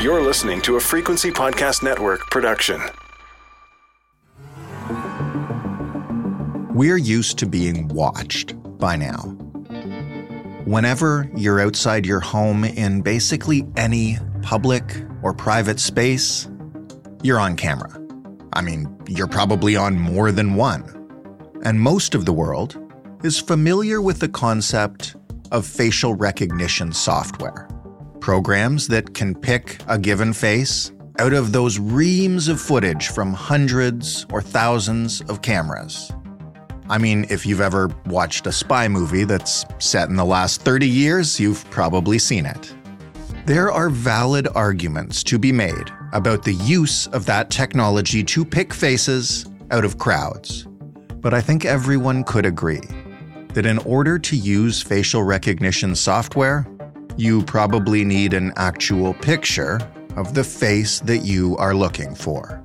You're listening to a Frequency Podcast Network production. We're used to being watched by now. Whenever you're outside your home in basically any public or private space, you're on camera. I mean, you're probably on more than one. And most of the world is familiar with the concept of facial recognition software. Programs that can pick a given face out of those reams of footage from hundreds or thousands of cameras. I mean, if you've ever watched a spy movie that's set in the last 30 years, you've probably seen it. There are valid arguments to be made about the use of that technology to pick faces out of crowds. But I think everyone could agree that in order to use facial recognition software, you probably need an actual picture of the face that you are looking for.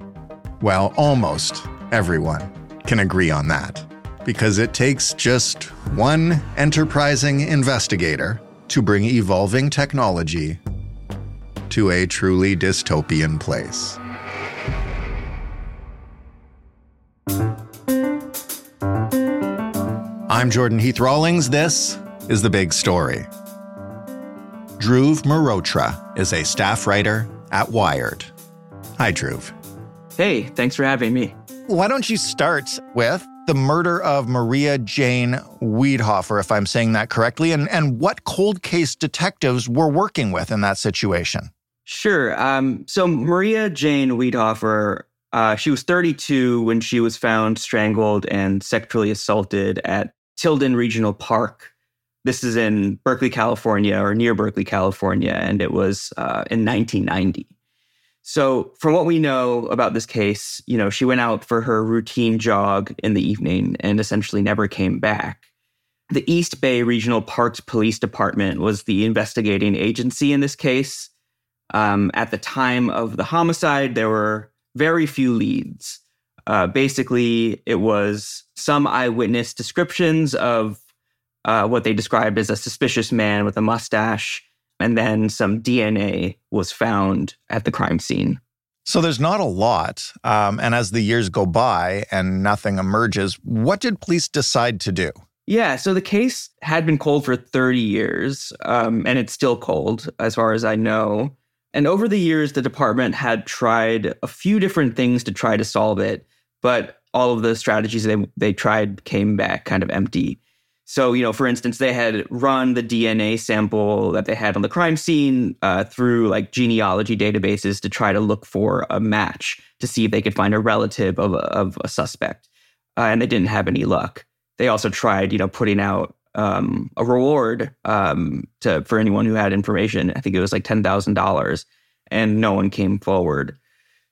Well, almost everyone can agree on that, because it takes just one enterprising investigator to bring evolving technology to a truly dystopian place. I'm Jordan Heath Rawlings. This is The Big Story. Dhruv Mehrotra is a staff writer at Wired. Hi, Dhruv. Hey, thanks for having me. Why don't you start with the murder of Maria Jane Weidhofer, if I'm saying that correctly, and, and what cold case detectives were working with in that situation? Sure. Um, so, Maria Jane Weidhofer, uh, she was 32 when she was found strangled and sexually assaulted at Tilden Regional Park this is in Berkeley, California, or near Berkeley, California, and it was uh, in 1990. So, from what we know about this case, you know, she went out for her routine jog in the evening and essentially never came back. The East Bay Regional Parks Police Department was the investigating agency in this case. Um, at the time of the homicide, there were very few leads. Uh, basically, it was some eyewitness descriptions of uh, what they described as a suspicious man with a mustache, and then some DNA was found at the crime scene. So there's not a lot. Um, and as the years go by and nothing emerges, what did police decide to do? Yeah, so the case had been cold for 30 years, um, and it's still cold, as far as I know. And over the years, the department had tried a few different things to try to solve it, but all of the strategies they, they tried came back kind of empty. So, you know, for instance, they had run the DNA sample that they had on the crime scene uh, through like genealogy databases to try to look for a match to see if they could find a relative of a, of a suspect. Uh, and they didn't have any luck. They also tried, you know, putting out um, a reward um, to for anyone who had information. I think it was like ten thousand dollars, and no one came forward.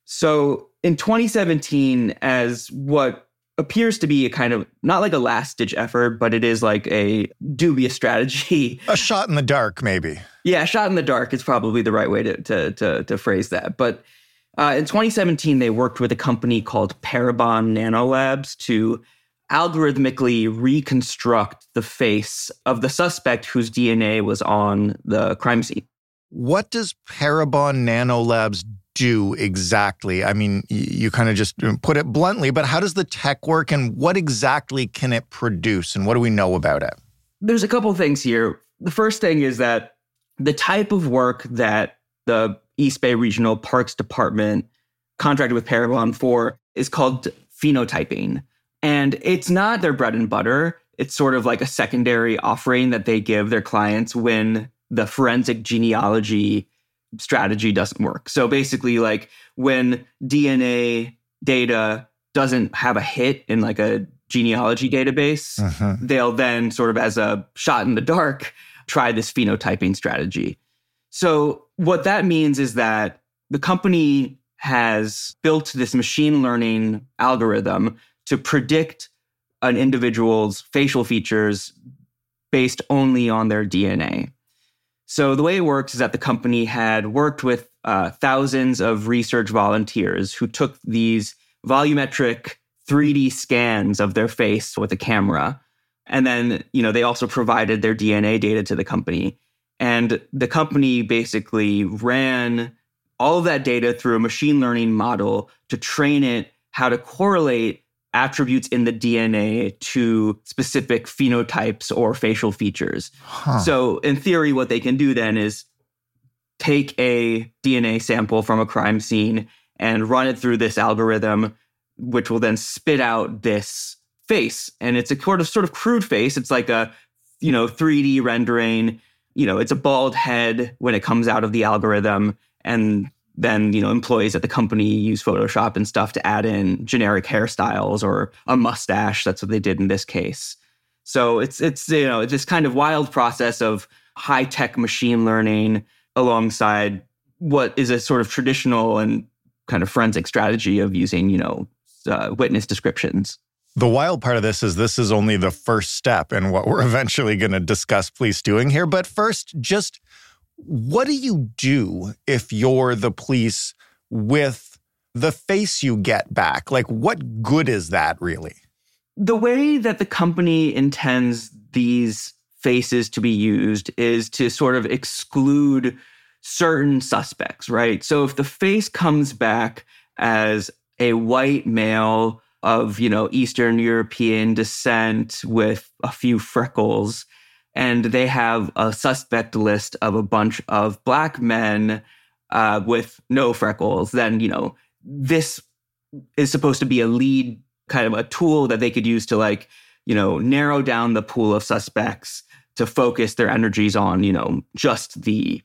So in 2017, as what appears to be a kind of not like a last ditch effort, but it is like a dubious strategy. A shot in the dark, maybe. Yeah, shot in the dark is probably the right way to to to, to phrase that. But uh, in 2017, they worked with a company called Parabon Nanolabs to algorithmically reconstruct the face of the suspect whose DNA was on the crime scene. What does Parabon Nanolabs do exactly? I mean, you kind of just um, put it bluntly, but how does the tech work and what exactly can it produce and what do we know about it? There's a couple things here. The first thing is that the type of work that the East Bay Regional Parks Department contracted with Parabon for is called phenotyping. And it's not their bread and butter. It's sort of like a secondary offering that they give their clients when the forensic genealogy strategy doesn't work. So basically, like when DNA data doesn't have a hit in like a genealogy database, uh-huh. they'll then sort of as a shot in the dark try this phenotyping strategy. So what that means is that the company has built this machine learning algorithm to predict an individual's facial features based only on their DNA. So the way it works is that the company had worked with uh, thousands of research volunteers who took these volumetric 3D scans of their face with a camera. And then, you know, they also provided their DNA data to the company. And the company basically ran all of that data through a machine learning model to train it how to correlate attributes in the DNA to specific phenotypes or facial features. Huh. So, in theory, what they can do then is take a DNA sample from a crime scene and run it through this algorithm, which will then spit out this face. And it's a sort of sort of crude face. It's like a you know 3D rendering. You know, it's a bald head when it comes out of the algorithm, and then you know employees at the company use photoshop and stuff to add in generic hairstyles or a mustache. That's what they did in this case. So it's it's you know this kind of wild process of high tech machine learning alongside what is a sort of traditional and kind of forensic strategy of using you know uh, witness descriptions. The wild part of this is this is only the first step in what we're eventually going to discuss police doing here. But first just what do you do if you're the police with the face you get back? Like, what good is that really? The way that the company intends these faces to be used is to sort of exclude certain suspects, right? So if the face comes back as a white male of, you know, Eastern European descent with a few freckles, and they have a suspect list of a bunch of black men uh, with no freckles, then you know this is supposed to be a lead kind of a tool that they could use to like you know narrow down the pool of suspects to focus their energies on you know just the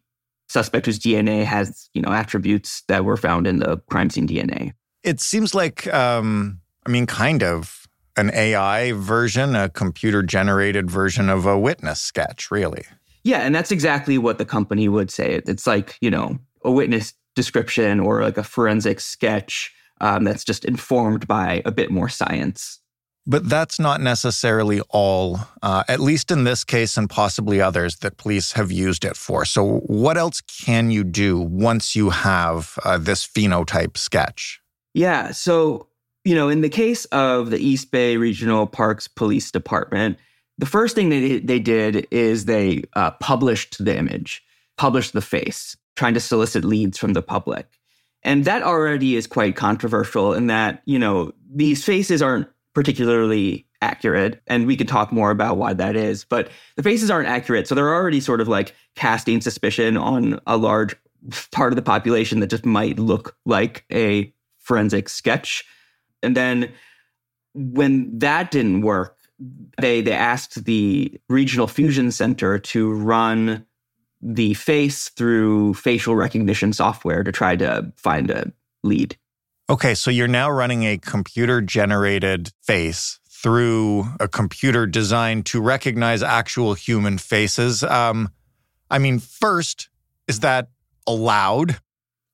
suspect whose DNA has you know attributes that were found in the crime scene DNA. It seems like um, I mean, kind of an AI version, a computer generated version of a witness sketch, really. Yeah, and that's exactly what the company would say. It's like, you know, a witness description or like a forensic sketch um, that's just informed by a bit more science. But that's not necessarily all, uh, at least in this case and possibly others that police have used it for. So, what else can you do once you have uh, this phenotype sketch? Yeah. So, you know, in the case of the East Bay Regional Parks Police Department, the first thing they, they did is they uh, published the image, published the face, trying to solicit leads from the public. And that already is quite controversial in that, you know, these faces aren't particularly accurate. And we could talk more about why that is. But the faces aren't accurate. So they're already sort of like casting suspicion on a large part of the population that just might look like a forensic sketch. And then when that didn't work, they they asked the regional fusion center to run the face through facial recognition software to try to find a lead. Okay, so you're now running a computer generated face through a computer designed to recognize actual human faces. Um, I mean, first, is that allowed?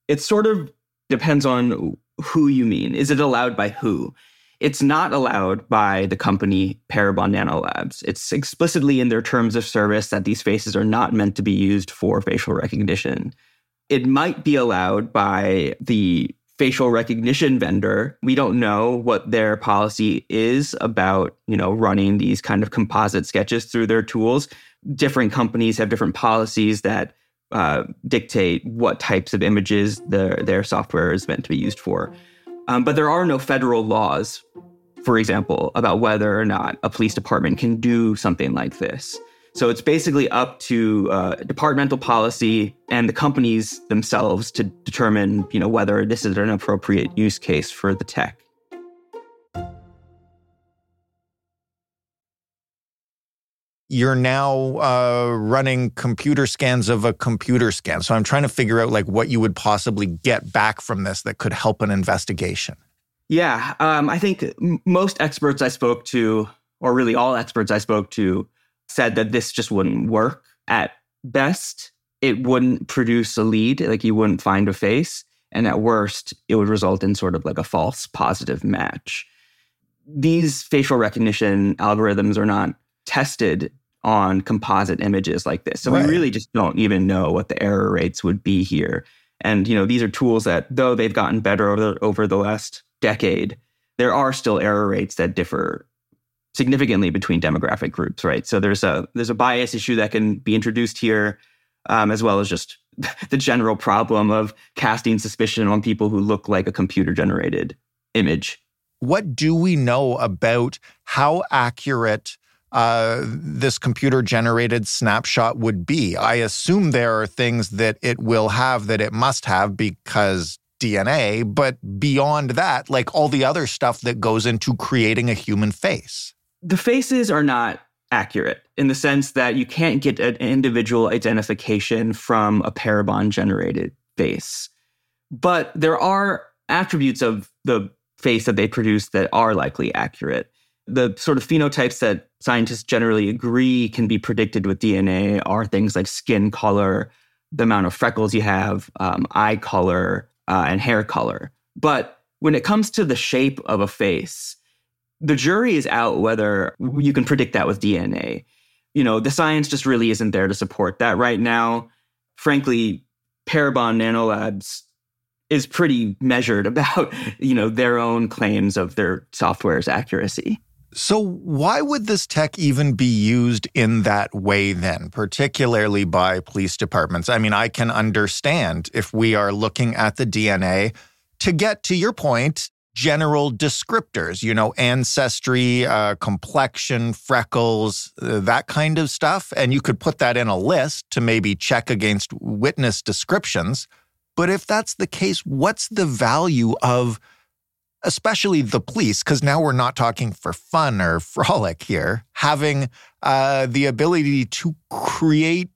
It sort of depends on who you mean. Is it allowed by who? It's not allowed by the company Parabon Nanolabs. It's explicitly in their terms of service that these faces are not meant to be used for facial recognition. It might be allowed by the facial recognition vendor. We don't know what their policy is about, you know, running these kind of composite sketches through their tools. Different companies have different policies that uh, dictate what types of images their their software is meant to be used for. Um, but there are no federal laws, for example, about whether or not a police department can do something like this. So it's basically up to uh, departmental policy and the companies themselves to determine, you know, whether this is an appropriate use case for the tech. You're now uh, running computer scans of a computer scan. So I'm trying to figure out like what you would possibly get back from this that could help an investigation. Yeah, um, I think most experts I spoke to, or really all experts I spoke to, said that this just wouldn't work. At best, it wouldn't produce a lead, like you wouldn't find a face. And at worst, it would result in sort of like a false positive match. These facial recognition algorithms are not tested on composite images like this. So right. we really just don't even know what the error rates would be here. And you know, these are tools that though they've gotten better over the, over the last decade, there are still error rates that differ significantly between demographic groups, right? So there's a there's a bias issue that can be introduced here, um, as well as just the general problem of casting suspicion on people who look like a computer generated image. What do we know about how accurate uh, this computer generated snapshot would be? I assume there are things that it will have that it must have because DNA, but beyond that, like all the other stuff that goes into creating a human face. The faces are not accurate in the sense that you can't get an individual identification from a Parabon generated face. But there are attributes of the face that they produce that are likely accurate. The sort of phenotypes that scientists generally agree can be predicted with DNA are things like skin color, the amount of freckles you have, um, eye color, uh, and hair color. But when it comes to the shape of a face, the jury is out whether you can predict that with DNA. You know, the science just really isn't there to support that right now. Frankly, Parabon Nanolabs is pretty measured about, you know, their own claims of their software's accuracy. So, why would this tech even be used in that way then, particularly by police departments? I mean, I can understand if we are looking at the DNA to get to your point, general descriptors, you know, ancestry, uh, complexion, freckles, uh, that kind of stuff. And you could put that in a list to maybe check against witness descriptions. But if that's the case, what's the value of especially the police, because now we're not talking for fun or frolic here, having uh, the ability to create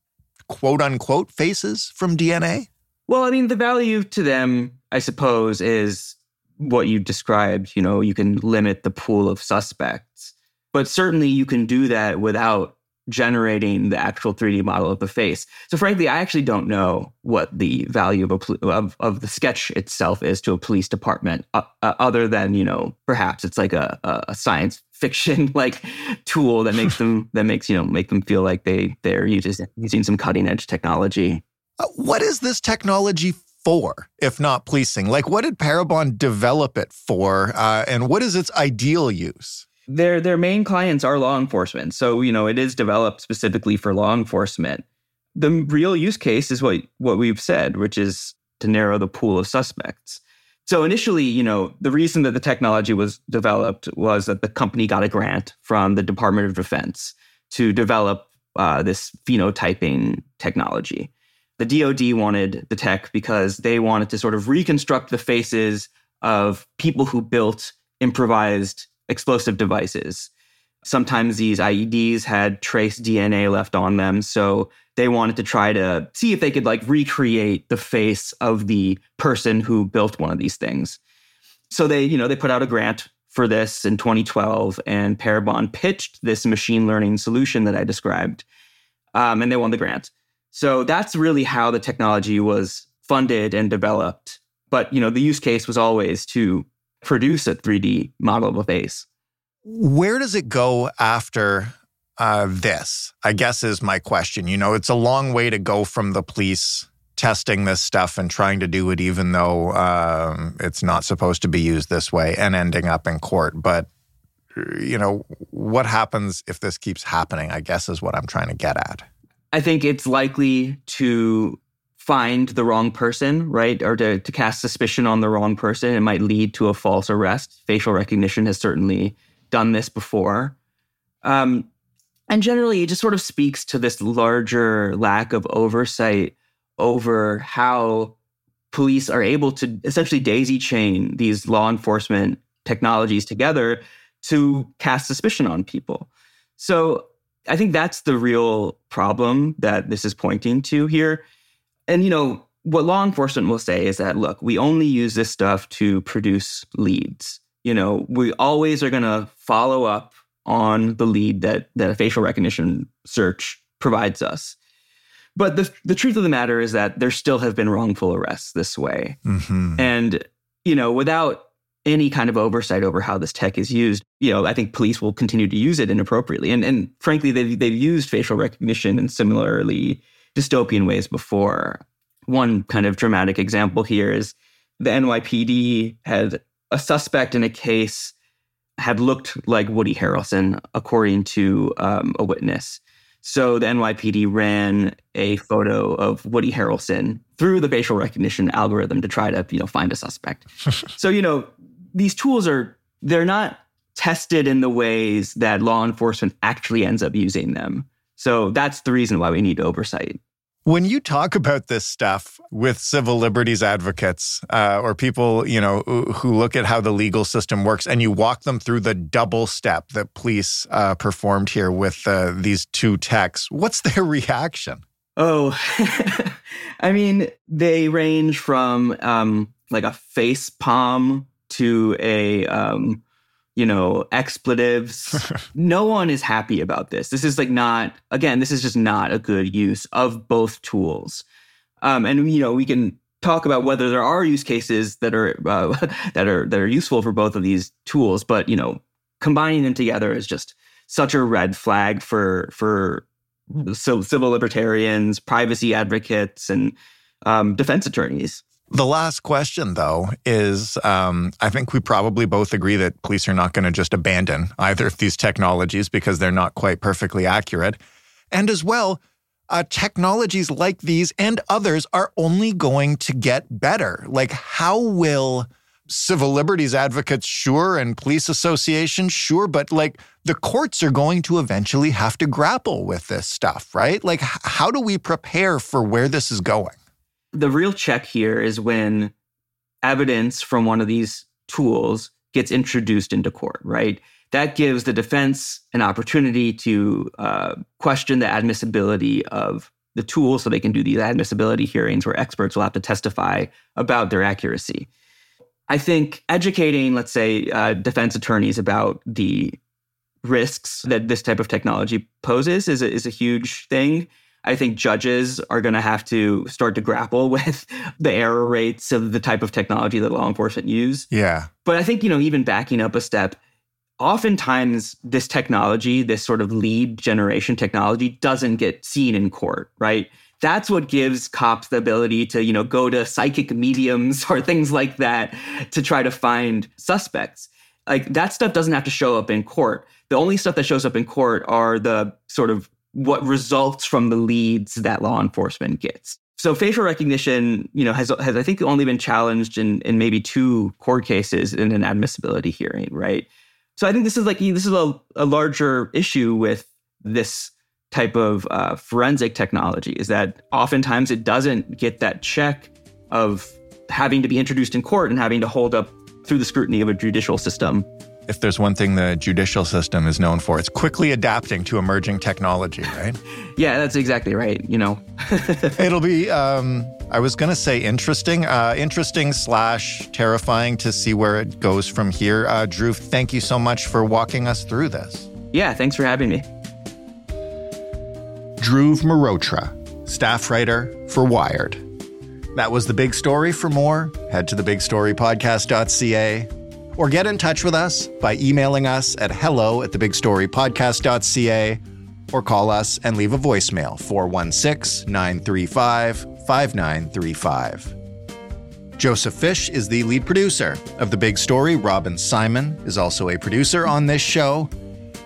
quote unquote faces from DNA? Well, I mean, the value to them, I suppose, is what you described. You know, you can limit the pool of suspects, but certainly you can do that without generating the actual 3D model of the face. So frankly, I actually don't know what the value of a of, of the sketch itself is to a police department, uh, uh, other than you know perhaps it's like a, a science fiction like tool that makes them that makes you know make them feel like they they're using using some cutting edge technology. Uh, what is this technology for, if not policing? Like, what did Parabon develop it for, uh, and what is its ideal use? Their their main clients are law enforcement. So, you know, it is developed specifically for law enforcement. The real use case is what what we've said, which is to narrow the pool of suspects. So initially, you know, the reason that the technology was developed was that the company got a grant from the Department of Defense to develop uh, this phenotyping technology. The DoD wanted the tech because they wanted to sort of reconstruct the faces of people who built improvised explosive devices. Sometimes these IEDs had trace DNA left on them. So they wanted to try to see if they could like recreate the face of the person who built one of these things. So they, you know, they put out a grant for this in 2012, and Parabon pitched this machine learning solution that I described, um, and they won the grant. So that's really how the technology was funded and developed. But you know, the use case was always to produce a 3D model of a face. Where does it go after uh, this? I guess is my question. You know, it's a long way to go from the police testing this stuff and trying to do it, even though um, it's not supposed to be used this way, and ending up in court. But you know, what happens if this keeps happening? I guess is what I'm trying to get at. I think it's likely to find the wrong person, right? Or to, to cast suspicion on the wrong person. It might lead to a false arrest. Facial recognition has certainly done this before. Um, and generally, it just sort of speaks to this larger lack of oversight over how police are able to essentially daisy chain these law enforcement technologies together to cast suspicion on people. So I think that's the real problem that this is pointing to here and, you know, what law enforcement will say is that, look, we only use this stuff to produce leads. You know, we always are going to follow up on the lead that, that a facial recognition search provides us. But the, the truth of the matter is that there still have been wrongful arrests this way. Mm-hmm. And, you know, without any kind of oversight over how this tech is used, you know, I think police will continue to use it inappropriately. And, and frankly, they've, they've used facial recognition and similarly dystopian ways before. One kind of dramatic example here is the NYPD had a suspect in a case had looked like Woody Harrelson, according to um, a witness. So the NYPD ran a photo of Woody Harrelson through the facial recognition algorithm to try to, you know, find a suspect. so, you know, these tools are they're not tested in the ways that law enforcement actually ends up using them. So that's the reason why we need oversight. When you talk about this stuff with civil liberties advocates uh, or people, you know, who look at how the legal system works, and you walk them through the double step that police uh, performed here with uh, these two techs, what's their reaction? Oh, I mean, they range from um, like a face palm to a um, you know, expletives. no one is happy about this. This is like not, again, this is just not a good use of both tools. Um, and, you know, we can talk about whether there are use cases that are uh, that are that are useful for both of these tools, but you know, combining them together is just such a red flag for for civil libertarians, privacy advocates, and um, defense attorneys. The last question, though, is um, I think we probably both agree that police are not going to just abandon either of these technologies because they're not quite perfectly accurate. And as well, uh, technologies like these and others are only going to get better. Like, how will civil liberties advocates, sure, and police associations, sure, but like the courts are going to eventually have to grapple with this stuff, right? Like, how do we prepare for where this is going? The real check here is when evidence from one of these tools gets introduced into court, right? That gives the defense an opportunity to uh, question the admissibility of the tool so they can do these admissibility hearings where experts will have to testify about their accuracy. I think educating, let's say, uh, defense attorneys about the risks that this type of technology poses is a, is a huge thing. I think judges are going to have to start to grapple with the error rates of the type of technology that law enforcement use. Yeah. But I think, you know, even backing up a step, oftentimes this technology, this sort of lead generation technology, doesn't get seen in court, right? That's what gives cops the ability to, you know, go to psychic mediums or things like that to try to find suspects. Like that stuff doesn't have to show up in court. The only stuff that shows up in court are the sort of what results from the leads that law enforcement gets. So facial recognition, you know, has has I think only been challenged in in maybe two court cases in an admissibility hearing, right? So I think this is like this is a, a larger issue with this type of uh, forensic technology is that oftentimes it doesn't get that check of having to be introduced in court and having to hold up through the scrutiny of a judicial system if there's one thing the judicial system is known for, it's quickly adapting to emerging technology, right? yeah, that's exactly right. You know, it'll be. Um, I was going to say interesting, uh, interesting slash terrifying to see where it goes from here. Uh, Dhruv, thank you so much for walking us through this. Yeah, thanks for having me. Dhruv Mehrotra, staff writer for Wired. That was the big story. For more, head to thebigstorypodcast.ca or get in touch with us by emailing us at hello at thebigstorypodcast.ca or call us and leave a voicemail 416 935 5935. Joseph Fish is the lead producer of The Big Story. Robin Simon is also a producer on this show.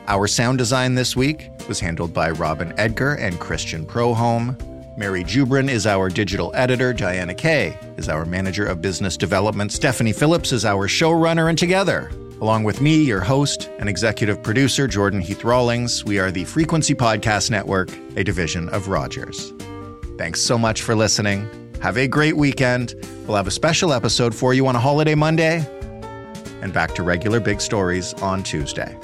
Our sound design this week was handled by Robin Edgar and Christian Prohome. Mary Jubrin is our digital editor. Diana Kay is our manager of business development. Stephanie Phillips is our showrunner. And together, along with me, your host and executive producer, Jordan Heath Rawlings, we are the Frequency Podcast Network, a division of Rogers. Thanks so much for listening. Have a great weekend. We'll have a special episode for you on a holiday Monday and back to regular big stories on Tuesday.